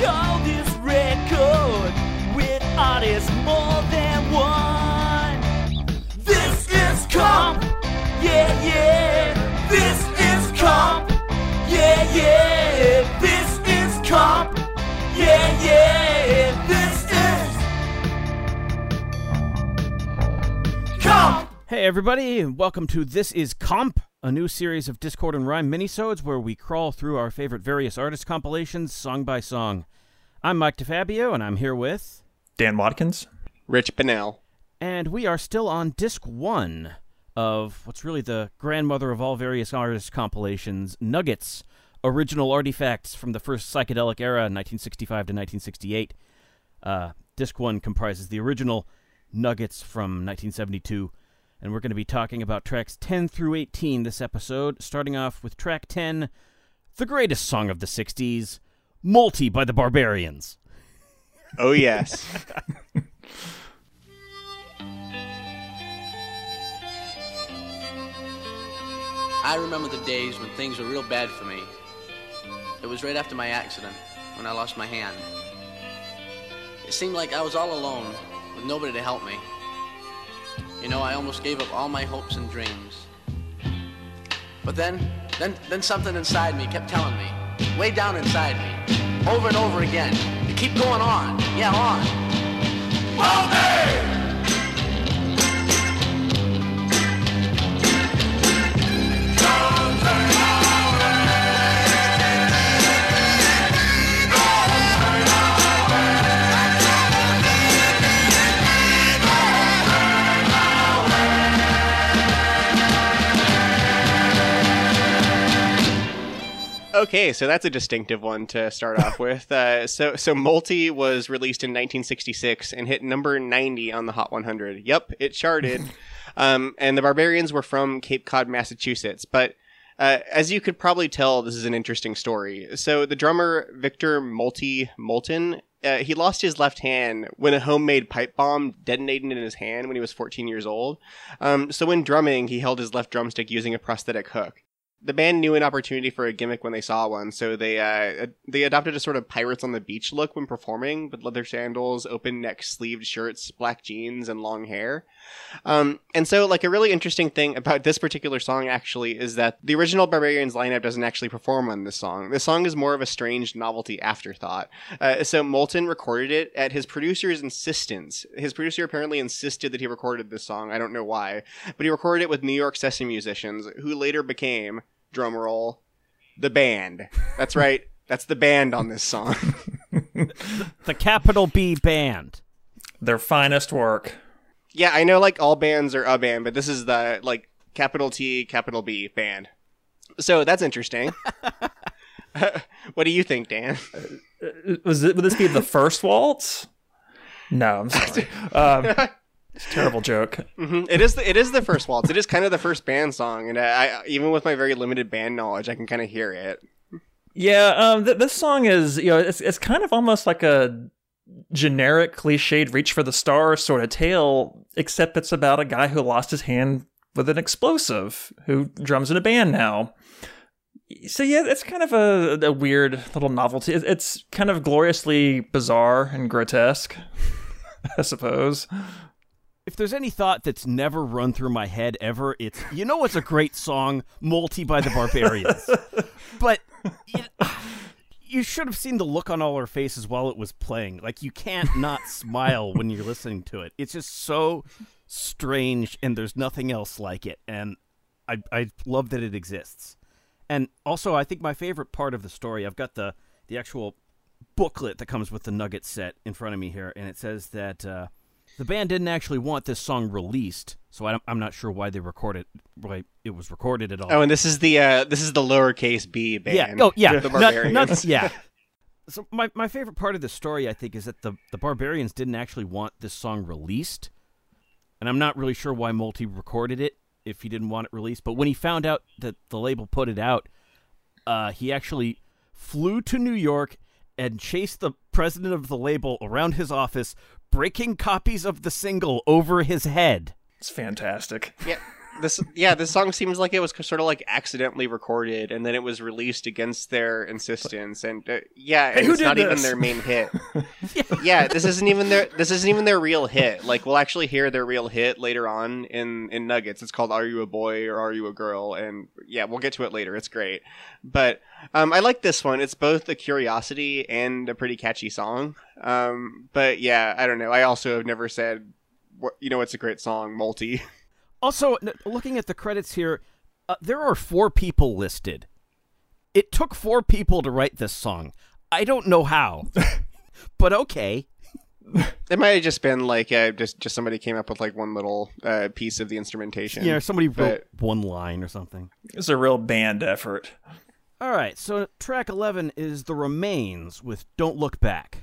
call this record with artists more than one. This is comp, yeah, yeah. This is comp, yeah, yeah. This is comp, yeah, yeah. This is comp. Hey everybody, and welcome to This Is Comp, a new series of Discord and Rhyme minisodes where we crawl through our favorite various artist compilations song by song. I'm Mike DeFabio, and I'm here with, Dan Watkins. Rich Bennell. and we are still on disc one of what's really the grandmother of all various artist compilations, Nuggets, original artifacts from the first psychedelic era, 1965 to 1968. Uh, disc one comprises the original Nuggets from 1972, and we're going to be talking about tracks 10 through 18 this episode, starting off with track 10, the greatest song of the 60s, Moulty by the Barbarians. Oh, yes. I remember the days when things were real bad for me. It was right after my accident, when I lost my hand. It seemed like I was all alone, with nobody to help me. You know, I almost gave up all my hopes and dreams. But then, then, then something inside me kept telling me, way down inside me, over and over again, to keep going on. Yeah, on. Okay, so that's a distinctive one to start off with. Uh, so, so Moulty was released in 1966 and hit number 90 on the Hot 100. Yep, it charted. um, and the Barbarians were from Cape Cod, Massachusetts. But uh, as you could probably tell, this is an interesting story. So, the drummer Victor Moulty Moulton. Uh, he lost his left hand when a homemade pipe bomb detonated in his hand when he was 14 years old. Um, so, when drumming, he held his left drumstick using a prosthetic hook the band knew an opportunity for a gimmick when they saw one, so they uh, they adopted a sort of pirates on the beach look when performing, with leather sandals, open neck sleeved shirts, black jeans, and long hair. Um, and so, like a really interesting thing about this particular song actually is that the original Barbarians lineup doesn't actually perform on this song. This song is more of a strange novelty afterthought. Uh, so Moulton recorded it at his producer's insistence. His producer apparently insisted that he recorded this song. I don't know why, but he recorded it with New York session musicians, who later became drum roll, the band. That's right. That's the band on this song. The capital B Band. Their finest work. yeah, I know like all bands are a band, but this is the like capital T, capital B band. So that's interesting. what do you think, Dan? Was it? Would this be the first waltz? No, I'm sorry. Um, it's a terrible joke. Mhm. It is the it is the first waltz. It is kind of the first band song, and I, I even with my very limited band knowledge, I can kind of hear it. Yeah, um, th- this song is you know it's it's kind of almost like a generic cliched reach for the stars sort of tale, except it's about a guy who lost his hand with an explosive who drums in a band now. So yeah, it's kind of a, a weird little novelty. It's kind of gloriously bizarre and grotesque, I suppose. If there's any thought that's never run through my head ever, it's you know what's a great song, Moulty by the Barbarians. but you, you should have seen the look on all our faces while it was playing. Like you can't not smile when you're listening to it. It's just so strange, and there's nothing else like it. And I I love that it exists. And also, I think my favorite part of the story, I've got the the actual booklet that comes with the Nugget set in front of me here, and it says that uh, the band didn't actually want this song released, so I, am not sure why they recorded it, why it was recorded at all. Oh, and this is the uh, this is the lowercase b band. yeah, oh yeah, the Not- not- yeah. So my my favorite part of the story, I think, is that the the Barbarians didn't actually want this song released, and I'm not really sure why Moulty recorded it if he didn't want it released. But when he found out that the label put it out, uh, he actually flew to New York and chased the president of the label around his office, breaking copies of the single over his head. It's fantastic. Yeah. This yeah this song seems like it was sort of like accidentally recorded and then it was released against their insistence and uh, yeah and who it's not even their main hit. Yeah this isn't even their this isn't even their real hit. Like we'll actually hear their real hit later on in in nuggets. It's called are you a boy or are you a girl? And yeah we'll get to it later. It's great. But um i like this one. It's both a curiosity and a pretty catchy song. Um but yeah i don't know. I also have never said what you know it's a great song Moulty Also, looking at the credits here, uh, there are four people listed. It took four people to write this song. I don't know how, but okay. It might have just been like uh, just just somebody came up with like one little uh, piece of the instrumentation. Yeah, somebody wrote but- one line or something. It's a real band effort. All right, so track 11 is The Remains with Don't Look Back.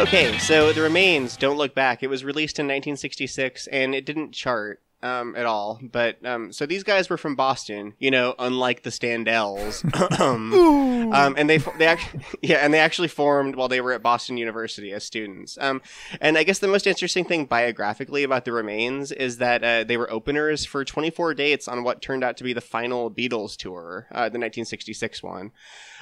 Okay, so the remains don't look back. It was released in 1966 and it didn't chart um, at all. But um, so these guys were from Boston, you know, unlike the Standells. um, and they they actually yeah, and they actually formed while they were at Boston University as students. Um, and I guess the most interesting thing biographically about the remains is that uh, they were openers for 24 dates on what turned out to be the final Beatles tour, uh, the 1966 one.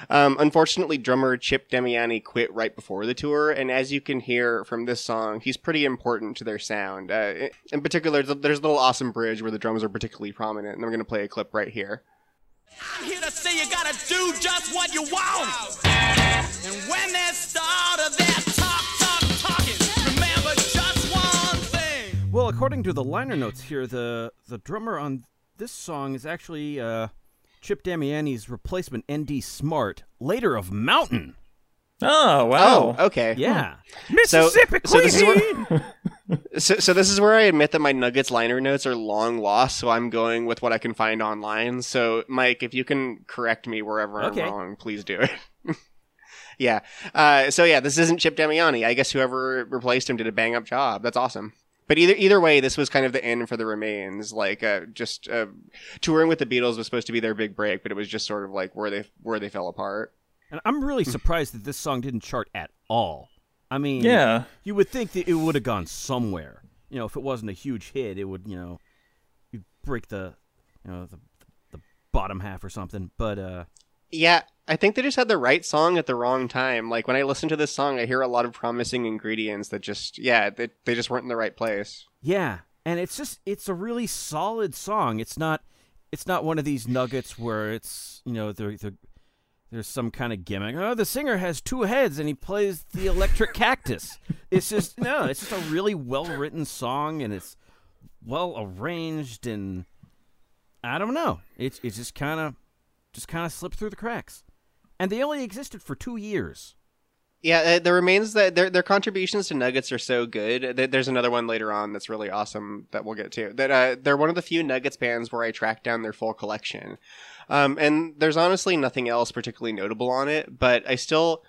Um, unfortunately, drummer Chip Damiani quit right before the tour, and as you can hear from this song, he's pretty important to their sound. Uh, in particular, there's a little awesome bridge where the drums are particularly prominent, and we're going to play a clip right here. I'm here to say you gotta do just what you want. And when they start their talk, talk, talking, remember just one thing. Well, according to the liner notes here, the the drummer on this song is actually uh, Chip Damiani's replacement, N.D. Smart, later of Mountain. Oh wow! Oh, okay. Yeah, So, Mississippi so this is Queen. where, so, so this is where I admit that my Nuggets liner notes are long lost, so I'm going with what I can find online. So, Mike, if you can correct me wherever Okay. I'm wrong, please do it. yeah. Uh, so yeah, this isn't Chip Damiani. I guess whoever replaced him did a bang up job. That's awesome. But either either way, this was kind of the end for the remains. Like, uh, just uh, touring with the Beatles was supposed to be their big break, but it was just sort of like where they where they fell apart. And I'm really surprised that this song didn't chart at all. I mean, Yeah. you would think that it would have gone somewhere. You know, if it wasn't a huge hit, it would, you know, you'd break the, you know, the, the bottom half or something. But uh, Yeah, I think they just had the right song at the wrong time. Like when I listen to this song, I hear a lot of promising ingredients that just yeah, they, they just weren't in the right place. yeah, and it's just it's a really solid song. It's not it's not one of these nuggets where it's you know the the there's some kind of gimmick. Oh, the singer has two heads and he plays the electric cactus. It's just no, it's just a really well written song and it's well arranged and I don't know. It's it's just kind of just kind of slipped through the cracks. And they only existed for two years. Yeah, uh, the remains that their their contributions to Nuggets are so good. There's another one later on that's really awesome that we'll get to. That uh, they're one of the few Nuggets bands where I tracked down their full collection. Um, and there's honestly nothing else particularly notable on it, but I still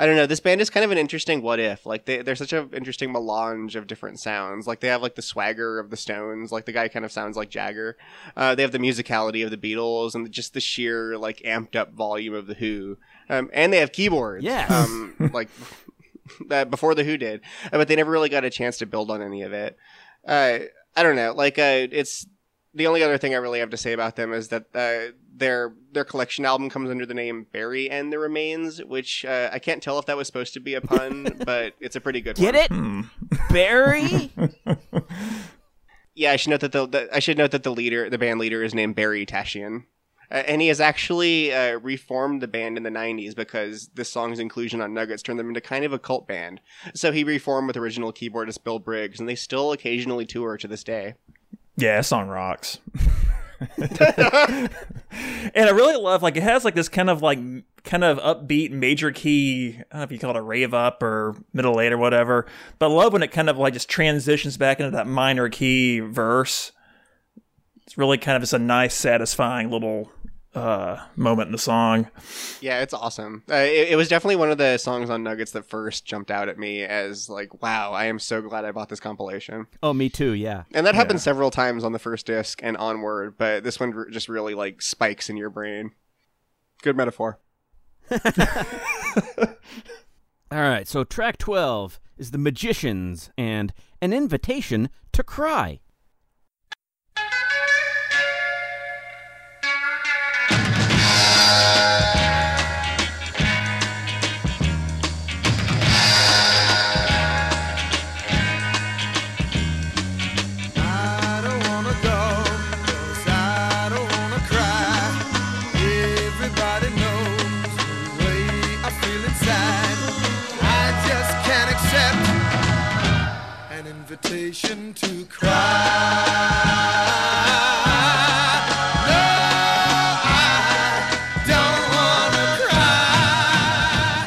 I don't know. This band is kind of an interesting what if. Like they they're such an interesting melange of different sounds. Like they have like the swagger of the Stones. Like the guy kind of sounds like Jagger. Uh, they have the musicality of the Beatles and just the sheer like amped up volume of the Who. Um, and they have keyboards. Yeah. Um, like uh, before the Who did, Uh, but they never really got a chance to build on any of it. Uh, I don't know. Like uh, it's the only other thing I really have to say about them is that uh, their their collection album comes under the name Barry and the Remains, which uh, I can't tell if that was supposed to be a pun, but it's a pretty good Get one. it? Barry? Yeah, I should note that the, the I should note that the leader, the band leader, is named Barry Tashian. Uh, and he has actually uh, reformed the band in the 90s because this song's inclusion on Nuggets turned them into kind of a cult band. So he reformed with original keyboardist Bill Briggs, and they still occasionally tour to this day. Yeah, that song rocks. and I really love like it has like this kind of like kind of upbeat major key. I don't know if you call it a rave up or middle eight or whatever, but I love when it kind of like just transitions back into that minor key verse. It's really kind of just a nice, satisfying little uh, moment in the song. Yeah, it's awesome. Uh, it, it was definitely one of the songs on Nuggets that first jumped out at me as like, wow, I am so glad I bought this compilation. Oh, me too. Yeah. And that happened several times on the first disc and onward, but this one r- just really like spikes in your brain. Good metaphor. All right. So track twelve is the Magicians and an invitation to cry. Invitation to cry. No, I don't wanna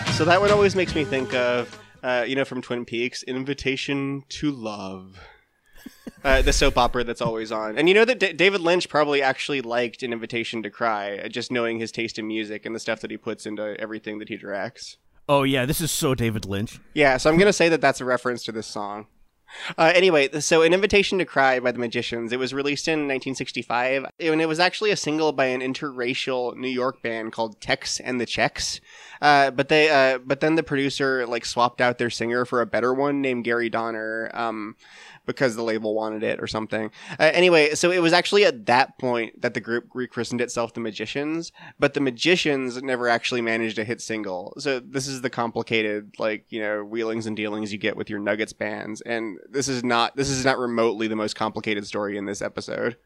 cry. So that one always makes me think of, uh, you know, from Twin Peaks, Invitation to Love. Uh, the soap opera that's always on. And you know that D- David Lynch probably actually liked An Invitation to Cry, uh, just knowing his taste in music and the stuff that he puts into everything that he directs. Oh yeah, this is so David Lynch. Yeah, so I'm going to say that that's a reference to this song. Uh, anyway, so An Invitation to Cry by the Magicians, it was released in 1965, and it was actually a single by an interracial New York band called Tex and the Chex. Uh, but they, uh, but then the producer like swapped out their singer for a better one named Gary Bonner. Um, because the label wanted it or something. Uh, anyway, so it was actually at that point that the group rechristened itself the Magicians, but the Magicians never actually managed a hit single. So this is the complicated, like you know, wheelings and dealings you get with your Nuggets bands, and this is not this is not remotely the most complicated story in this episode.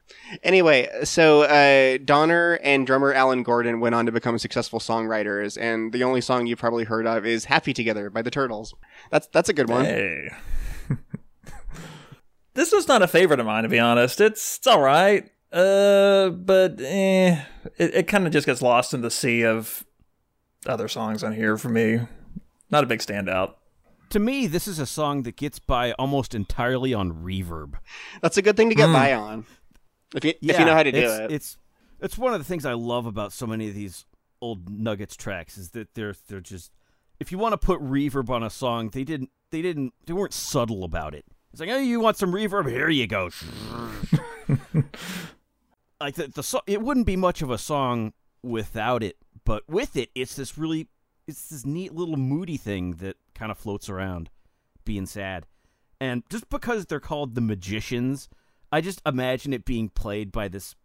Anyway, so uh, Bonner and drummer Alan Gordon went on to become successful songwriters, and the only song you've probably heard of is "Happy Together" by the Turtles. That's that's a good one. Hey. this was not a favorite of mine, to be honest. It's, it's all right, uh, but eh, it, it kind of just gets lost in the sea of other songs on here for me. Not a big standout. To me, this is a song that gets by almost entirely on reverb. That's a good thing to get by on. If you if you know how to do it's, it. It's it's one of the things I love about so many of these old Nuggets tracks is that they're they're just if you want to put reverb on a song, they didn't they didn't they weren't subtle about it. It's like, oh, you want some reverb? Here you go. like the the so- it wouldn't be much of a song without it, but with it, it's this really it's this neat little moody thing that kind of floats around, being sad. And just because they're called the magicians, I just imagine it being played by this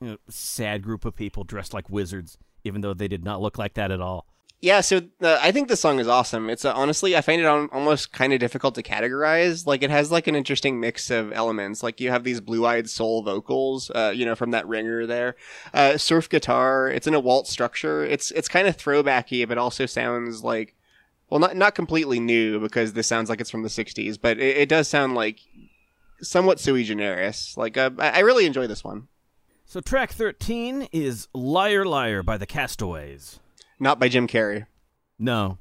you know, sad group of people dressed like wizards, even though they did not look like that at all. Yeah, so I think the song is awesome. It's uh, honestly, I find it on, almost kind of difficult to categorize. Like, it has like an interesting mix of elements. Like, you have these blue-eyed soul vocals, uh, you know, from that ringer there. Uh, surf guitar. It's in a waltz structure. It's it's kind of throwbacky, but also sounds like, well, not not completely new because this sounds like it's from the '60s, but it, it does sound like somewhat sui generis. Like, uh, I, I really enjoy this one. So track 13 is Liar Liar by the Castaways. Not by Jim Carrey. No.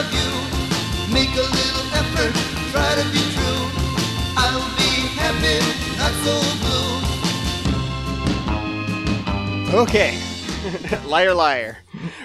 Love you? Make a little effort, try to be true. I'll be happy, not so blue. Okay. Liar Liar.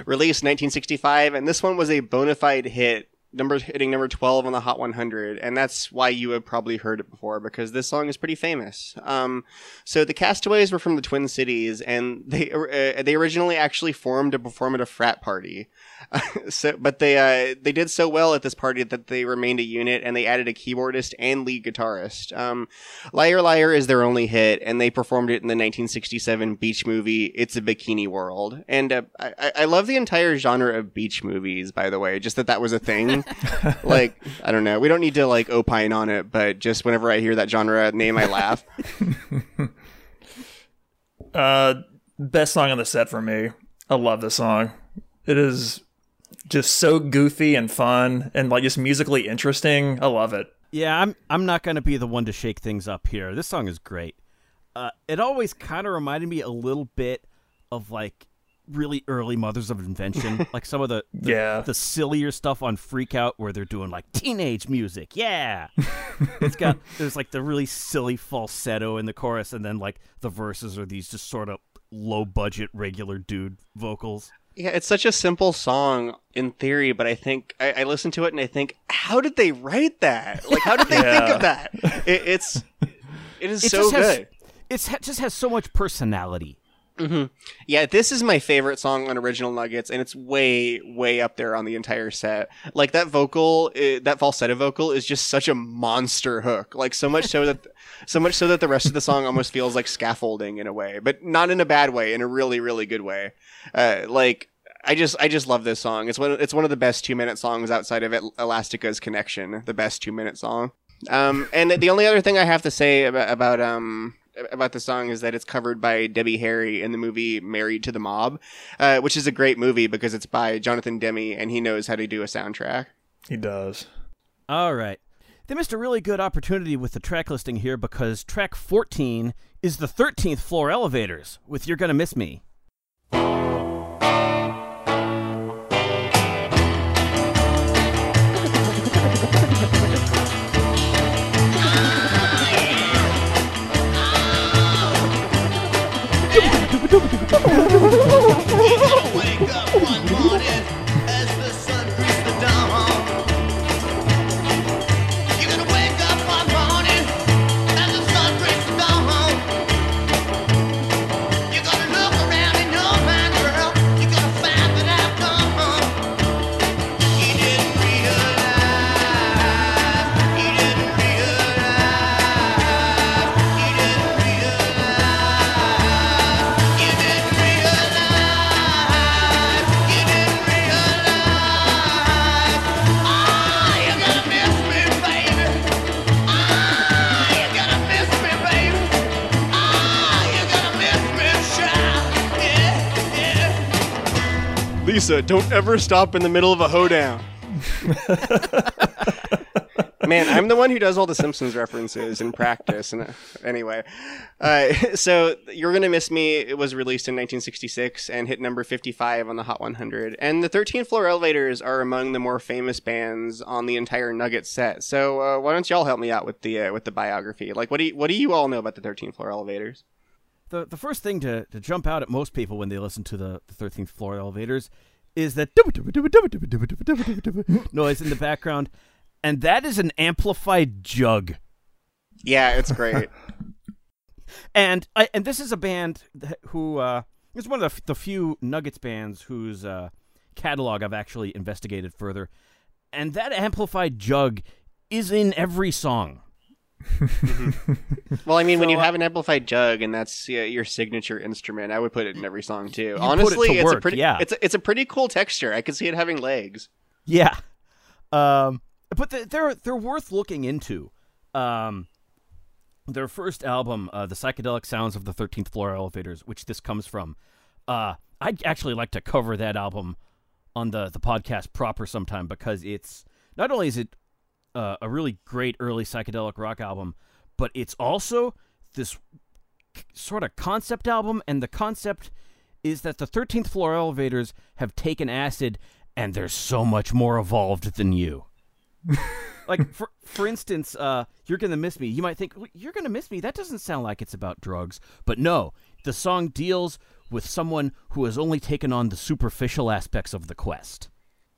Released 1965, and this one was a bona fide hit number hitting number 12 on the Hot 100, and that's why you have probably heard it before because this song is pretty famous. Um, so the Castaways were from the Twin Cities, and they uh, they originally actually formed to perform at a frat party. so, but they uh, they did so well at this party that they remained a unit, and they added a keyboardist and lead guitarist. Um, Liar Liar is their only hit, and they performed it in the 1967 beach movie "It's a Bikini World." And uh, I, I love the entire genre of beach movies, by the way. Just that that was a thing. like I don't know, we don't need to like opine on it, but just whenever I hear that genre name, I laugh. Uh, best song on the set for me. I love this song. It is just so goofy and fun and like just musically interesting. I love it. Yeah, I'm I'm not gonna be the one to shake things up here. This song is great. Uh, it always kind of reminded me a little bit of like really early Mothers of Invention, like some of the, the Yeah. the sillier stuff on Freak Out where they're doing like teenage music. Yeah, it's got there's like the really silly falsetto in the chorus, and then like the verses are these just sort of low budget regular dude vocals. Yeah, it's such a simple song in theory, but I think I, I listen to it and I think, how did they write that? Like, how did they think of that? It, it's it is It so just has, good. It's ha- just has so much personality. Yeah, this is my favorite song on Original Nuggets, and it's way, way up there on the entire set. Like that vocal, uh, that falsetto vocal is just such a monster hook. Like so much so that, so much so that the rest of the song almost feels like scaffolding in a way, but not in a bad way, in a really, really good way. Uh, like I just, I just love this song. It's one, it's one of the best two minute songs outside of El- Elastica's Connection, the best two minute song. Um, and the only other thing I have to say about, about um about the song is that it's covered by Debbie Harry in the movie Married to the Mob, uh, which is a great movie because it's by Jonathan Demme and he knows how to do a soundtrack. He does. All right. They missed a really good opportunity with the track listing here because track 14 is the 13th floor elevators with You're Gonna Miss Me. Oh, yeah. Don't ever stop in the middle of a hoedown. Man, I'm the one who does all the Simpsons references in practice. And uh, anyway, uh, so you're gonna miss me. It was released in 1966 and hit number 55 on the Hot 100. And the 13th Floor Elevators are among the more famous bands on the entire Nugget set. So uh, why don't y'all help me out with the uh, with the biography? Like, what do you, what do you all know about the 13th Floor Elevators? The, the first thing to, to jump out at most people when they listen to the, the 13th floor elevators is that noise in the background, and that is an amplified jug. Yeah, it's great. And I, and this is a band that- who uh, is one of the, f- the few Nuggets bands whose uh, catalog I've actually investigated further. And that amplified jug is in every song. Well, I mean, when you uh, have an amplified jug and that's yeah, your signature instrument, I would put it in every song too. it Honestly, to it's a pretty yeah. it's a, it's a pretty cool texture. I could see it having legs. Yeah. Um, but they're they're worth looking into. Um, their first album, uh, the psychedelic sounds of the Thirteenth Floor Elevators, which this comes from. Uh, I'd actually like to cover that album on the the podcast proper sometime because it's not only is it uh, a really great early psychedelic rock album, but it's also this k- sort of concept album, and the concept is that the 13th floor elevators have taken acid and they're so much more evolved than you. like for for instance, uh, you're gonna miss me. You might think "Well, you're gonna miss me. That doesn't sound like it's about drugs, but no. The song deals with someone who has only taken on the superficial aspects of the quest.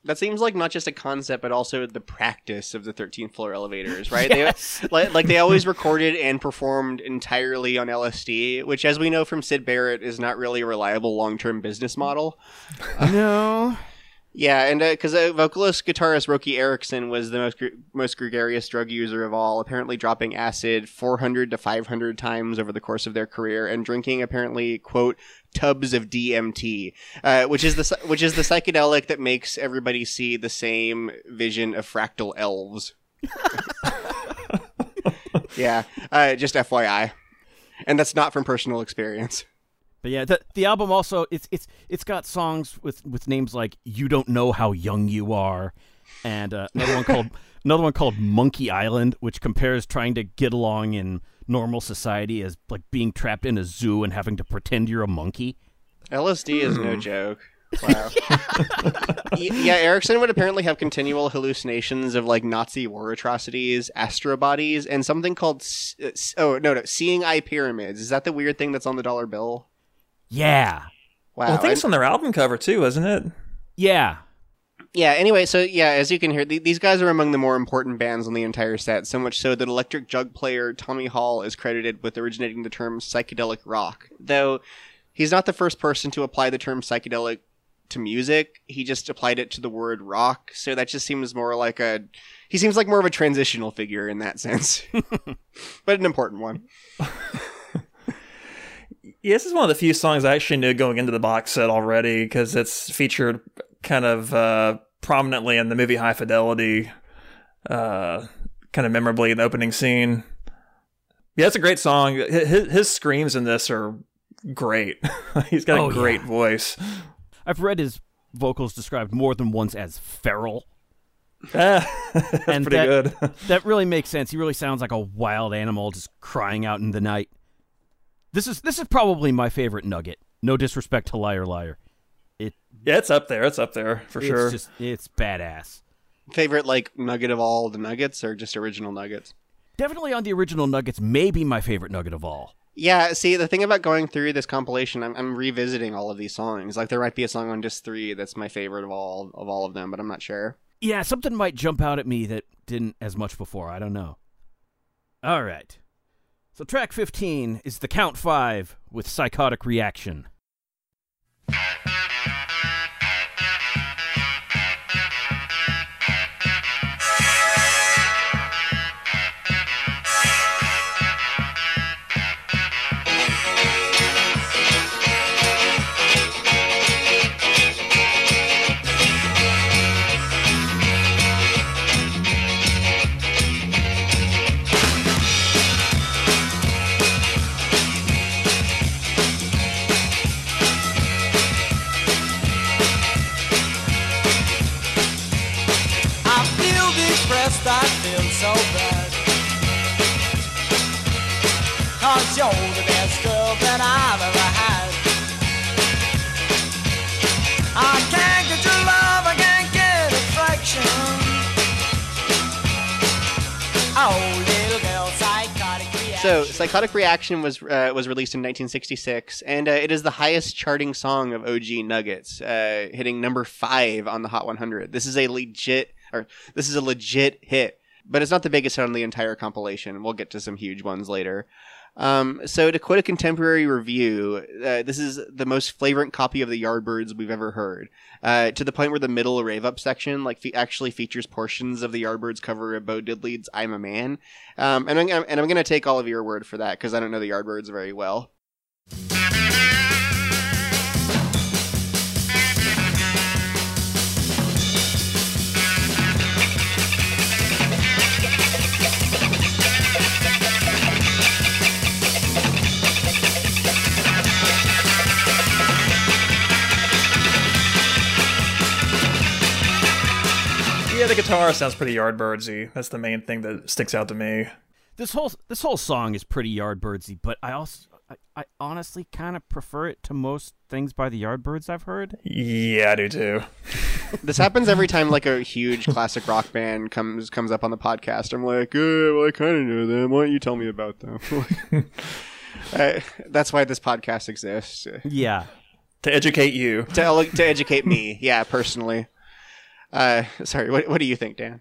That seems like not just a concept, but also the practice of the 13th floor elevators, right? Yes. They, like, like they always recorded and performed entirely on LSD, which, as we know from Syd Barrett, is not really a reliable long-term business model. no. Yeah, and because uh, vocalist guitarist Roky Erickson was the most most gregarious drug user of all, apparently dropping acid 400 to 500 times over the course of their career, and drinking apparently quote tubs of DMT, uh, which is the which is the psychedelic that makes everybody see the same vision of fractal elves. yeah, uh, just FYI, and that's not from personal experience. But yeah, the the album also it's it's it's got songs with with names like "You Don't Know How Young You Are," and uh, another one called another one called "Monkey Island," which compares trying to get along in normal society as like being trapped in a zoo and having to pretend you're a monkey. LSD is no joke. Wow. Yeah, Erickson would apparently have continual hallucinations of like Nazi war atrocities, astro bodies, and something called s- uh, s- oh no no seeing eye pyramids. Is that the weird thing that's on the dollar bill? Yeah, Wow. Well, I think and- it's on their album cover too, isn't it? yeah. yeah. Anyway, so yeah, as you can hear, th- these guys are among the more important bands on the entire set. So much so that electric jug player Tommy Hall is credited with originating the term psychedelic rock, though he's not the first person to apply the term psychedelic to music. He just applied it to the word rock. So that just seems more like a he seems like more of a transitional figure in that sense. but an important one. Yeah, this is one of the few songs I actually knew going into the box set already because it's featured kind of uh, prominently in the movie High Fidelity, uh, kind of memorably in the opening scene. Yeah, it's a great song. His, his screams in this are great. He's got a Oh, great yeah. voice. I've read his vocals described more than once as feral. Ah, That's And pretty that- good. That really makes sense. He really sounds like a wild animal just crying out in the night. This is this is probably my favorite nugget. No disrespect to Liar Liar. It Yeah, it's up there. It's up there for it's sure. just it's badass. Favorite like nugget of all the nuggets or just original nuggets? Definitely on the original Nuggets, maybe my favorite nugget of all. Yeah, see, the thing about going through this compilation, I'm, I'm revisiting all of these songs. Like, there might be a song on just three that's my favorite of all of all of them, but I'm not sure. Yeah, something might jump out at me that didn't as much before. I don't know. All right. So track 15 is the Count 5 with Psychotic Reaction. So, Psychotic Reaction was uh, was released in 1966, and uh, it is the highest charting song of OG Nuggets, uh, hitting number five on the Hot 100. This is a legit, or this is a legit hit, but it's not the biggest hit on the entire compilation. We'll get to some huge ones later. Um, so, to quote a contemporary review, uh, this is the most flagrant copy of the Yardbirds we've ever heard. Uh, to the point where the middle rave up section like fe- actually features portions of the Yardbirds cover of Bo Diddley's "I'm a Man." Um, and I'm and I'm going to take all of your word for that because I don't know the Yardbirds very well. Guitar sounds pretty Yardbirdsy. That's the main thing that sticks out to me. This whole this whole song is pretty Yardbirdsy, but I also I, I honestly kind of prefer it to most things by the Yardbirds I've heard. Yeah, I do too. This happens every time like a huge classic rock band comes comes up on the podcast. I'm like, uh, well, I kind of know them. Why don't you tell me about them? uh, that's why this podcast exists Yeah. To educate you. to to educate me. Yeah, personally. Uh, sorry, what what do you think, Dan?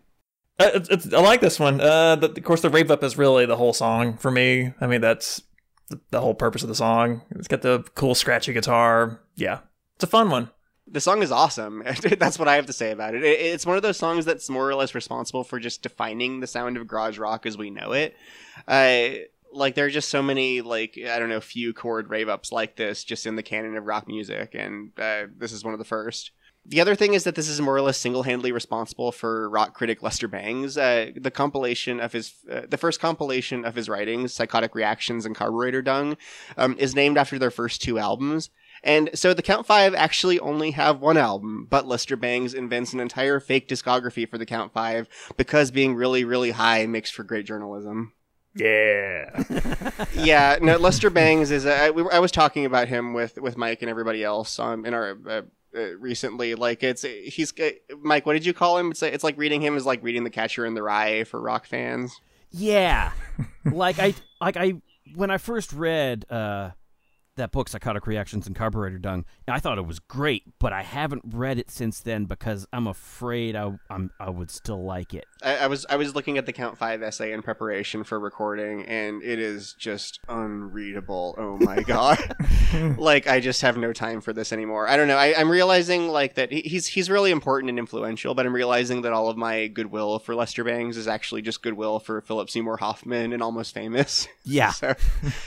Uh, it's, it's, I like this one. Uh, the, of course, the rave up is really the whole song for me. I mean, that's the, the whole purpose of the song. It's got the cool scratchy guitar. Yeah, it's a fun one. The song is awesome. That's what I have to say about it. it. It's one of those songs that's more or less responsible for just defining the sound of garage rock as we know it. Uh, like there are just so many like I don't know few chord rave ups like this just in the canon of rock music, and uh, this is one of the first. The other thing is that this is more or less single-handedly responsible for rock critic Lester Bangs. Uh, the compilation of his, uh, the first compilation of his writings, "Psychotic Reactions" and "Carburetor Dung," um, is named after their first two albums. And so the Count Five actually only have one album, but Lester Bangs invents an entire fake discography for the Count Five because being really, really high makes for great journalism. Yeah. yeah, no, Lester Bangs is. I, we, were- I was talking about him with with Mike and everybody else um, in our. Uh, uh, recently, like it's he's uh, Mike. What did you call him? It's it's like reading him is like reading The Catcher in the Rye for rock fans. Yeah, like I like I when I first read uh, that book, Psychotic Reactions and Carburetor Dung, I thought it was great, but I haven't read it since then because I'm afraid I I'm, I would still like it. I, I was I was looking at the Count Five essay in preparation for recording, and it is just unreadable. Oh my god! like I just have no time for this anymore. I don't know. I, I'm realizing like that he- he's he's really important and influential, but I'm realizing that all of my goodwill for Lester Bangs is actually just goodwill for Philip Seymour Hoffman and Almost Famous. Yeah. so,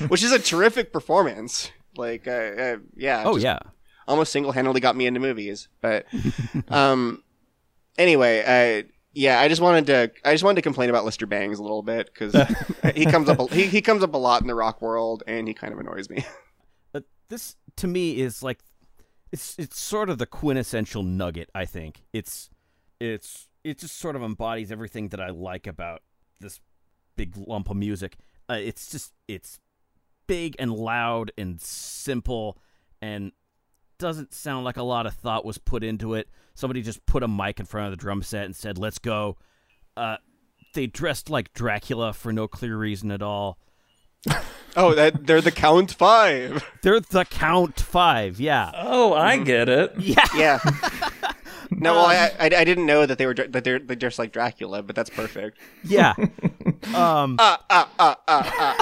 which is a terrific performance. Like, uh, uh, yeah. Oh yeah. almost single-handedly got me into movies. But um, anyway, uh, yeah, I just wanted to I just wanted to complain about Lester Bangs a little bit because he comes up a, he, he comes up a lot in the rock world and he kind of annoys me. But this to me is like it's it's sort of the quintessential nugget. I think it's it's it just sort of embodies everything that I like about this big lump of music. Uh, it's just it's big and loud and simple and doesn't sound like a lot of thought was put into it. Somebody just put a mic in front of the drum set and said, "Let's go." Uh, they dressed like Dracula for no clear reason at all. Oh, that they're the Count Five. They're the Count Five, yeah, Oh, I get it. yeah. Yeah. No, well, I, I I didn't know that they were that they're they're just like Dracula, but that's perfect. Yeah. um. Ah ah ah ah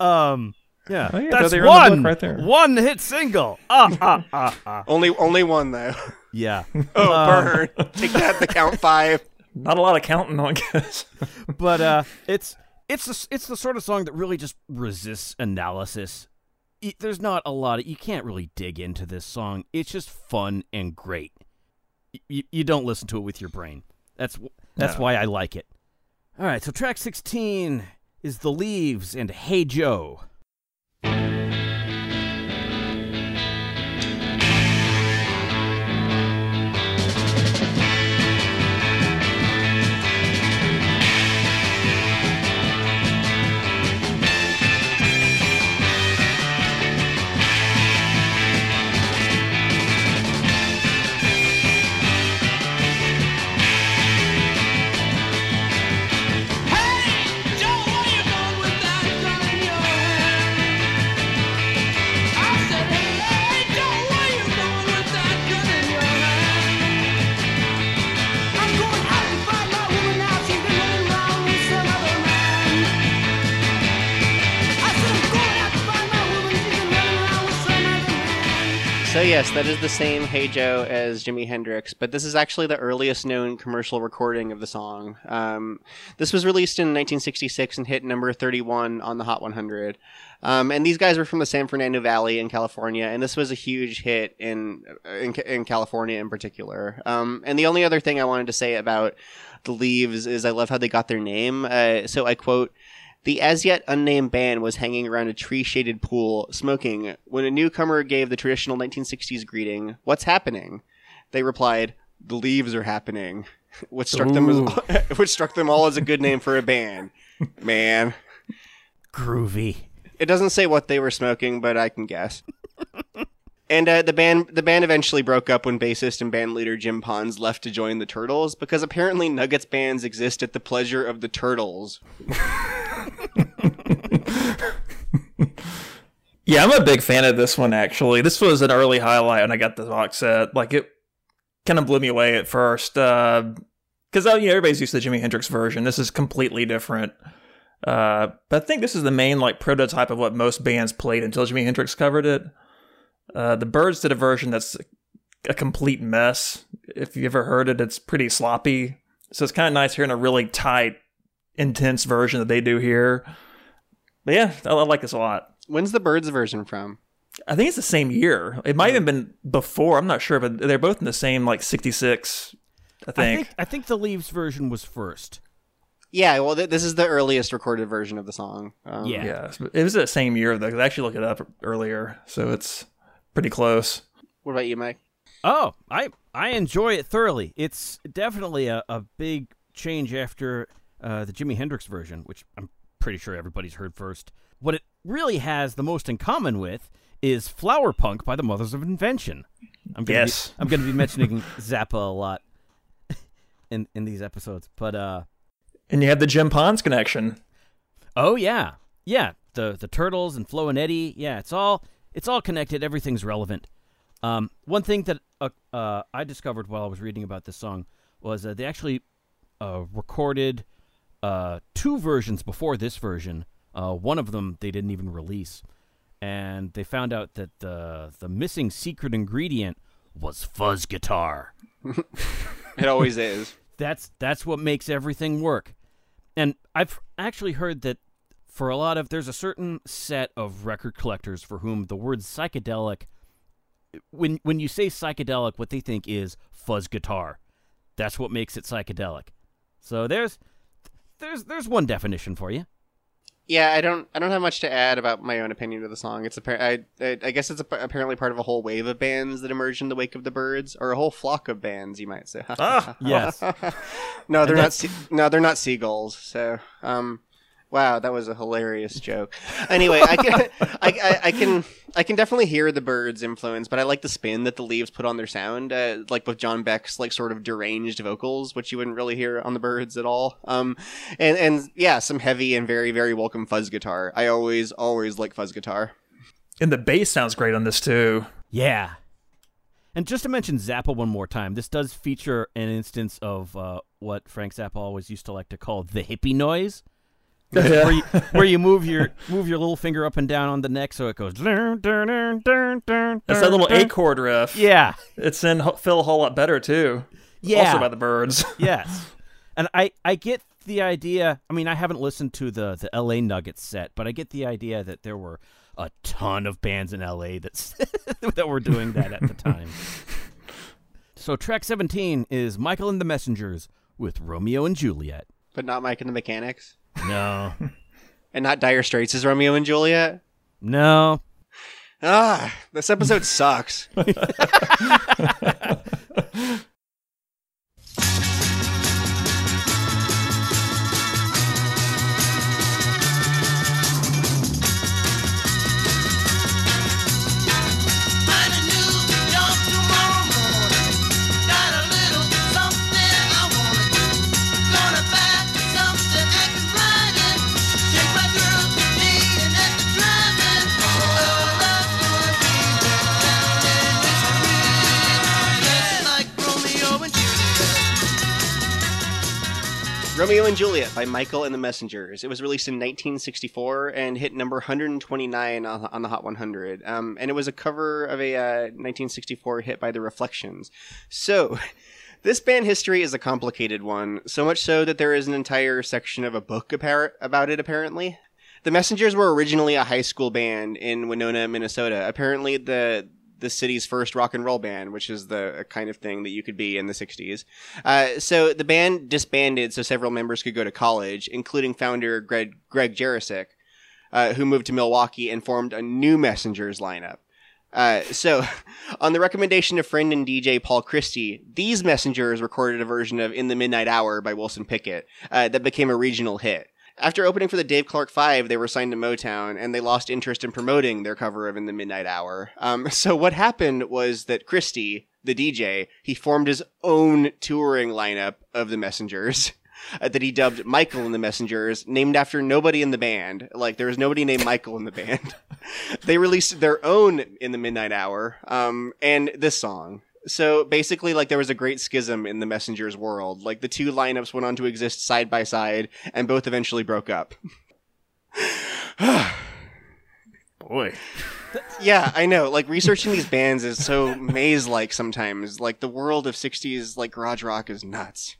ah. Um. Yeah. Oh, yeah, That's they're in the book one. right there. One hit single. Ah ah ah ah. Only only one though. Yeah. Oh, Um, burn! Take that, the Count Five. Not a lot of counting, I guess. But uh, it's it's the it's the sort of song that really just resists analysis. It, there's not a lot of you can't really dig into this song. It's just fun and great. You you don't listen to it with your brain. That's that's No. why I like it. All right. So track 16 is The Leaves and Hey Joe. So yes, that is the same Hey Joe as Jimi Hendrix, but this is actually the earliest known commercial recording of the song. Um, this was released in 1966 and hit number 31 on the Hot 100. Um, and these guys were from the San Fernando Valley in California, and this was a huge hit in in, in California in particular. Um, and the only other thing I wanted to say about the Leaves is I love how they got their name. Uh, so I quote. The as yet unnamed band was hanging around a tree shaded pool, smoking, when a newcomer gave the traditional 1960s greeting, What's happening? They replied, The leaves are happening, which struck, them as, which struck them all as a good name for a band. Man. Groovy. It doesn't say what they were smoking, but I can guess. And uh, the band the band eventually broke up when bassist and band leader Jim Pons left to join the Turtles because apparently Nuggets bands exist at the pleasure of the Turtles. Yeah, I'm a big fan of this one actually. This was an early highlight when I got the box set. Like it kind of blew me away at first. Because uh, you know everybody's used to the Jimi Hendrix version. This is completely different. Uh, but I think this is the main like prototype of what most bands played until Jimi Hendrix covered it. Uh, the Byrds did a version that's a complete mess. If you ever heard it, it's pretty sloppy. So it's kind of nice hearing a really tight, intense version that they do here. But yeah, I, I like this a lot. When's the Byrds version from? I think it's the same year. It might have been before. I'm not sure, but they're both in the same like '66. I I think. think I think the Leaves version was first. Yeah, well, th- this is the earliest recorded version of the song. Um, Yeah. yeah, it was the same year though. 'cause I actually looked it up earlier, so it's pretty close. What about you, Mike? Oh, I I enjoy it thoroughly. It's definitely a, a big change after uh, the Jimi Hendrix version, which I'm pretty sure everybody's heard first. What it really has the most in common with is Flower Punk by the Mothers of Invention. I'm gonna Yes. be, I'm going to be mentioning Zappa a lot in in these episodes, but uh, And you have the Jim Pons connection. Oh yeah, yeah. The the turtles and Flo and Eddie. Yeah, it's all it's all connected. Everything's relevant. Um, one thing that uh, uh, I discovered while I was reading about this song was uh, they actually uh, recorded uh, two versions before this version. Uh, one of them they didn't even release, and they found out that the the missing secret ingredient was fuzz guitar. It always is. That's that's what makes everything work. And I've actually heard that for a lot of there's a certain set of record collectors for whom the word psychedelic when when you say psychedelic what they think is fuzz guitar. That's what makes it psychedelic. So there's there's there's one definition for you. Yeah, I don't. I don't have much to add about my own opinion of the song. It's appar- I, I, I guess it's a, apparently part of a whole wave of bands that emerged in the wake of the Byrds, or a whole flock of bands, you might say. Ah, Yes. no, they're not. Se- no, they're not seagulls. So, um, wow, that was a hilarious joke. Anyway, I can, I, I, I can, I can definitely hear the Byrds' influence, but I like the spin that the Leaves put on their sound, uh, like with John Beck's like sort of deranged vocals, which you wouldn't really hear on the Byrds at all. Um, and and yeah, some heavy and very very welcome fuzz guitar. I always always like fuzz guitar. and the bass sounds great on this too. Yeah. And just to mention Zappa one more time, this does feature an instance of uh, what Frank Zappa always used to like to call the hippie noise. Where, you, where you move your move your little finger up and down on the neck so it goes. That's that little dun. A chord riff. Yeah. It's in Ho- Feel a whole lot better too. Yeah. Also by the Byrds. yes. And I, I get the idea. I mean, I haven't listened to the, the LA Nuggets set, but I get the idea that there were a ton of bands in LA that's, that were doing that at the time. So, track 17 is Michael and the Messengers with Romeo and Juliet. But not Mike and the Mechanics, No. and not Dire Straits' is Romeo and Juliet. no. Ah, this episode sucks. Romeo and Juliet by Michael and the Messengers. It was released in 1964 and hit number 129 on, the Hot 100. Um, and it was a cover of a uh, 1964 hit by The Reflections. So, this band history is a complicated one, so much so that there is an entire section of a book about it, apparently. The Messengers were originally a high school band in Winona, Minnesota. Apparently, the the city's first rock and roll band, which is the kind of thing that you could be in the 60s. Uh, so the band disbanded so several members could go to college, including founder Greg, Greg Jarosik, uh, who moved to Milwaukee and formed a new Messengers lineup. Uh, so, on the recommendation of friend and DJ Paul Christie, these Messengers recorded a version of In the Midnight Hour by Wilson Pickett uh, that became a regional hit. After opening for the Dave Clark Five, they were signed to Motown, and they lost interest in promoting their cover of "In the Midnight Hour." Um, so what happened was that Christie, the DJ, he formed his own touring lineup of the Messengers. uh, that he dubbed Michael and the Messengers, named after nobody in the band. Like there was nobody named Michael in the band. they released their own in the midnight hour, um, and this song. So basically, like there was a great schism in the Messengers world. Like the two lineups went on to exist side by side, and both eventually broke up. Boy. yeah, I know. Like researching these bands is so maze-like sometimes. Like the world of '60s like garage rock is nuts.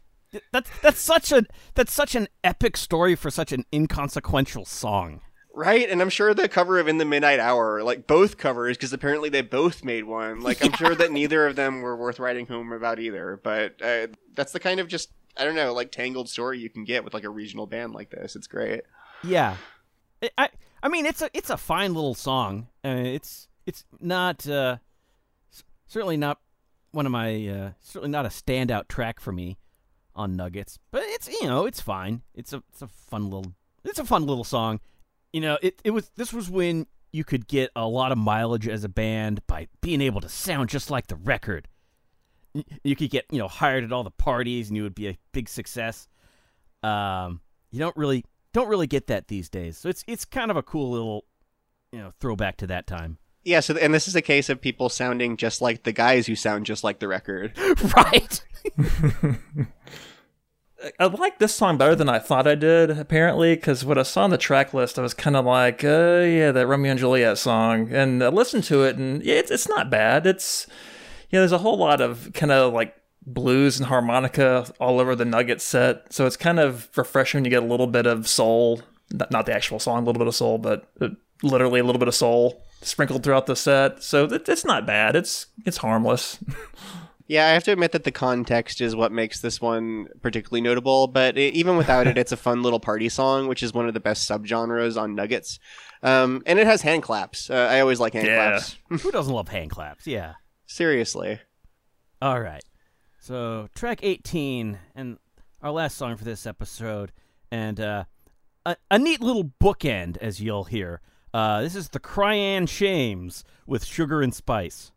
That's that's such a that's such an epic story for such an inconsequential song. Right, and I'm sure the cover of In the Midnight Hour, like both covers, because apparently they both made one. Like I'm sure that neither of them were worth writing home about either. But uh, that's the kind of just I don't know, like tangled story you can get with like a regional band like this. It's great. Yeah, I I, I mean it's a it's a fine little song. Uh, it's it's not uh, certainly not one of my uh, certainly not a standout track for me on Nuggets, but it's you know it's fine. It's a it's a fun little it's a fun little song. You know it it was this was when you could get a lot of mileage as a band by being able to sound just like the record. You could get you know hired at all the parties and you would be a big success. Um, you don't really don't really get that these days. So it's it's kind of a cool little you know throwback to that time. Yeah. So and this is a case of people sounding just like the guys who sound just like the record. right. I like this song better than I thought I did, apparently, because when I saw on the track list, I was kind of like, uh, yeah, that Romeo and Juliet song. And I listened to it, and yeah, it's, it's not bad. It's, you know, there's a whole lot of kind of like blues and harmonica all over the Nugget set. So it's kind of refreshing to get a little bit of soul, not, the actual song, a little bit of soul, but uh, literally a little bit of soul sprinkled throughout the set. So it's not bad. It's, it's harmless. Yeah, I have to admit that the context is what makes this one particularly notable, but i even without it, it's a fun little party song, which is one of the best subgenres on Nuggets. Um, and it has hand claps. Uh, I always like hand Yeah. claps. Who doesn't love hand claps? Yeah. Seriously. All right. So track 18 and our last song for this episode and uh, a, a neat little bookend as you'll hear. Uh, this is the Cryan Shames with Sugar and Spice.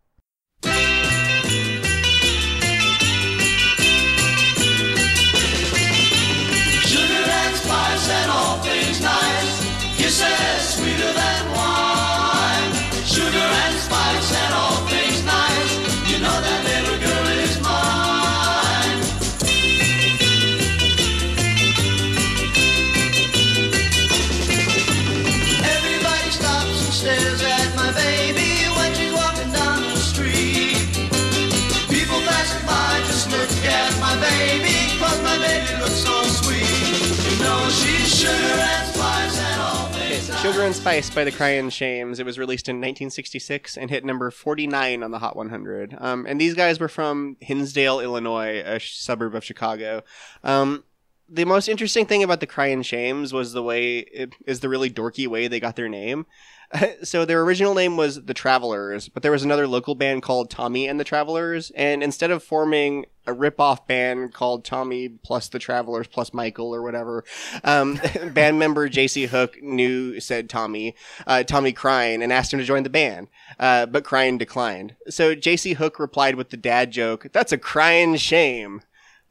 Sugar and Spice by the Cryan Shames. It was released in 1966 and hit number 49 on the Hot 100. Um, and these guys were from Hinsdale, Illinois, a sh- suburb of Chicago. Um, the most interesting thing about the Cryan Shames was the way is the really dorky way they got their name. so their original name was the Travelers, but there was another local band called Tommy and the Travelers, and instead of forming a rip-off band called Tommy plus the Travelers plus Michael or whatever, um, band member J.C. Hooke knew said Tommy, uh, Tommy Crine, and asked him to join the band, uh, but Crine declined. So J.C. Hooke replied with the dad joke, "That's a crying shame."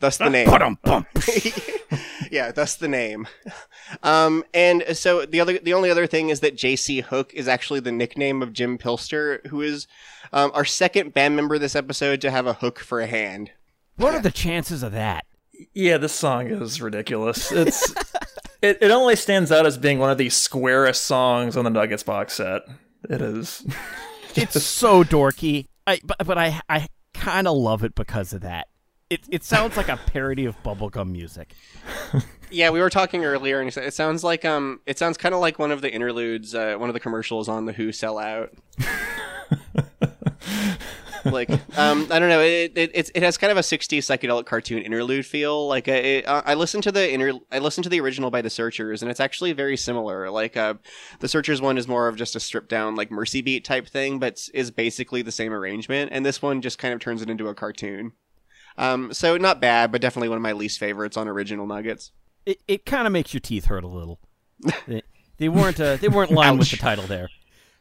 Thus the name. Yeah, that's the name. Um, and so the other, the only other thing is that J.C. Hooke is actually the nickname of Jim Pilster, who is um, our second band member this episode to have a hook for a hand. What are the chances of that? Yeah, this song is ridiculous. It's it, it only stands out as being one of the squarest songs on the Nuggets box set. It is. It's so dorky. I but, but I I kind of love it because of that. It it sounds like a parody of bubblegum music. Yeah, we were talking earlier, and it sounds like um, it sounds kind of like one of the interludes, uh, one of the commercials on the Who sell out. like um, I don't know, it, it it's it has kind of a '60s psychedelic cartoon interlude feel. Like uh, it, uh, I listened to the inter- I listened to the original by the Searchers, and it's actually very similar. Like uh, the Searchers one is more of just a stripped down like Mersey Beat type thing, but is basically the same arrangement, and this one just kind of turns it into a cartoon. Um, so not bad, but definitely one of my least favorites on original Nuggets. It it kind of makes your teeth hurt a little. they, they weren't uh, they weren't lined with the title there,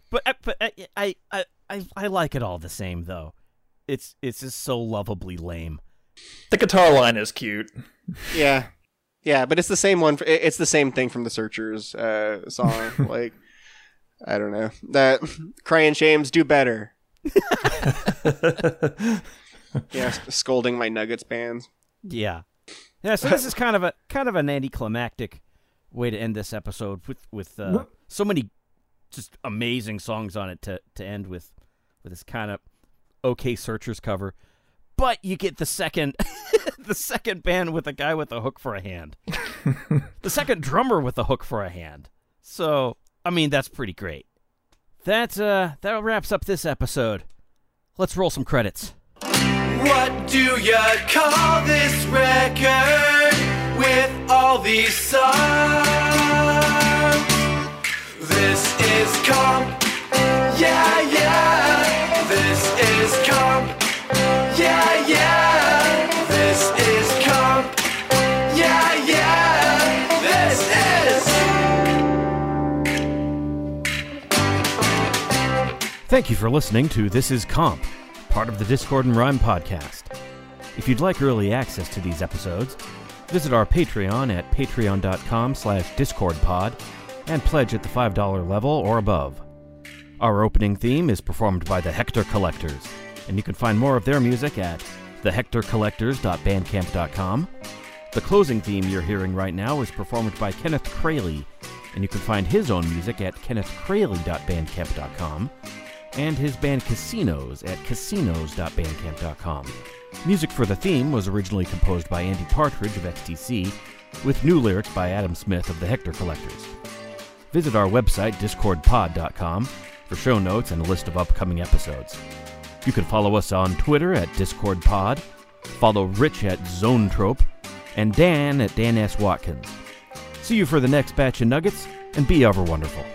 but I- but I, I I I I like it all the same though. It's it's just so lovably lame. The guitar line is cute. Yeah, yeah, but it's the same one. For, it's the same thing from the Searchers uh, song. like, I don't know that Cryan Shames do better. yeah, scolding my Nuggets fans. Yeah. Yeah, so this is kind of a kind of an anticlimactic way to end this episode with with uh, so many just amazing songs on it to to end with with this kind of okay searchers cover. But you get the second the second band with a guy with a hook for a hand. the second drummer with a hook for a hand. So, I mean, that's pretty great. That uh that wraps up this episode. Let's roll some credits. What do you call this record with all these songs? This is comp. Yeah, yeah. This is comp. Yeah, yeah. This is comp. Yeah, yeah. This is. Thank you for listening to This Is Comp, part of the Discord and Rhyme podcast. If you'd like early access to these episodes, visit our Patreon at patreon.com slash discordpod and pledge at the $5 level or above. Our opening theme is performed by the Hector Collectors, and you can find more of their music at thehectorcollectors.bandcamp.com. The closing theme you're hearing right now is performed by Kenneth Kraylie, and you can find his own music at kennethkraylie.bandcamp.com and his band Casinos at casinos.bandcamp.com. Music for the theme was originally composed by Andy Partridge of XTC, with new lyrics by Adam Smith of the Hector Collectors. Visit our website, discordpod.com, for show notes and a list of upcoming episodes. You can follow us on Twitter at DiscordPod, follow Rich at Zonetrope, and Dan at Dan S. Watkins. See you for the next batch of nuggets, and be ever wonderful.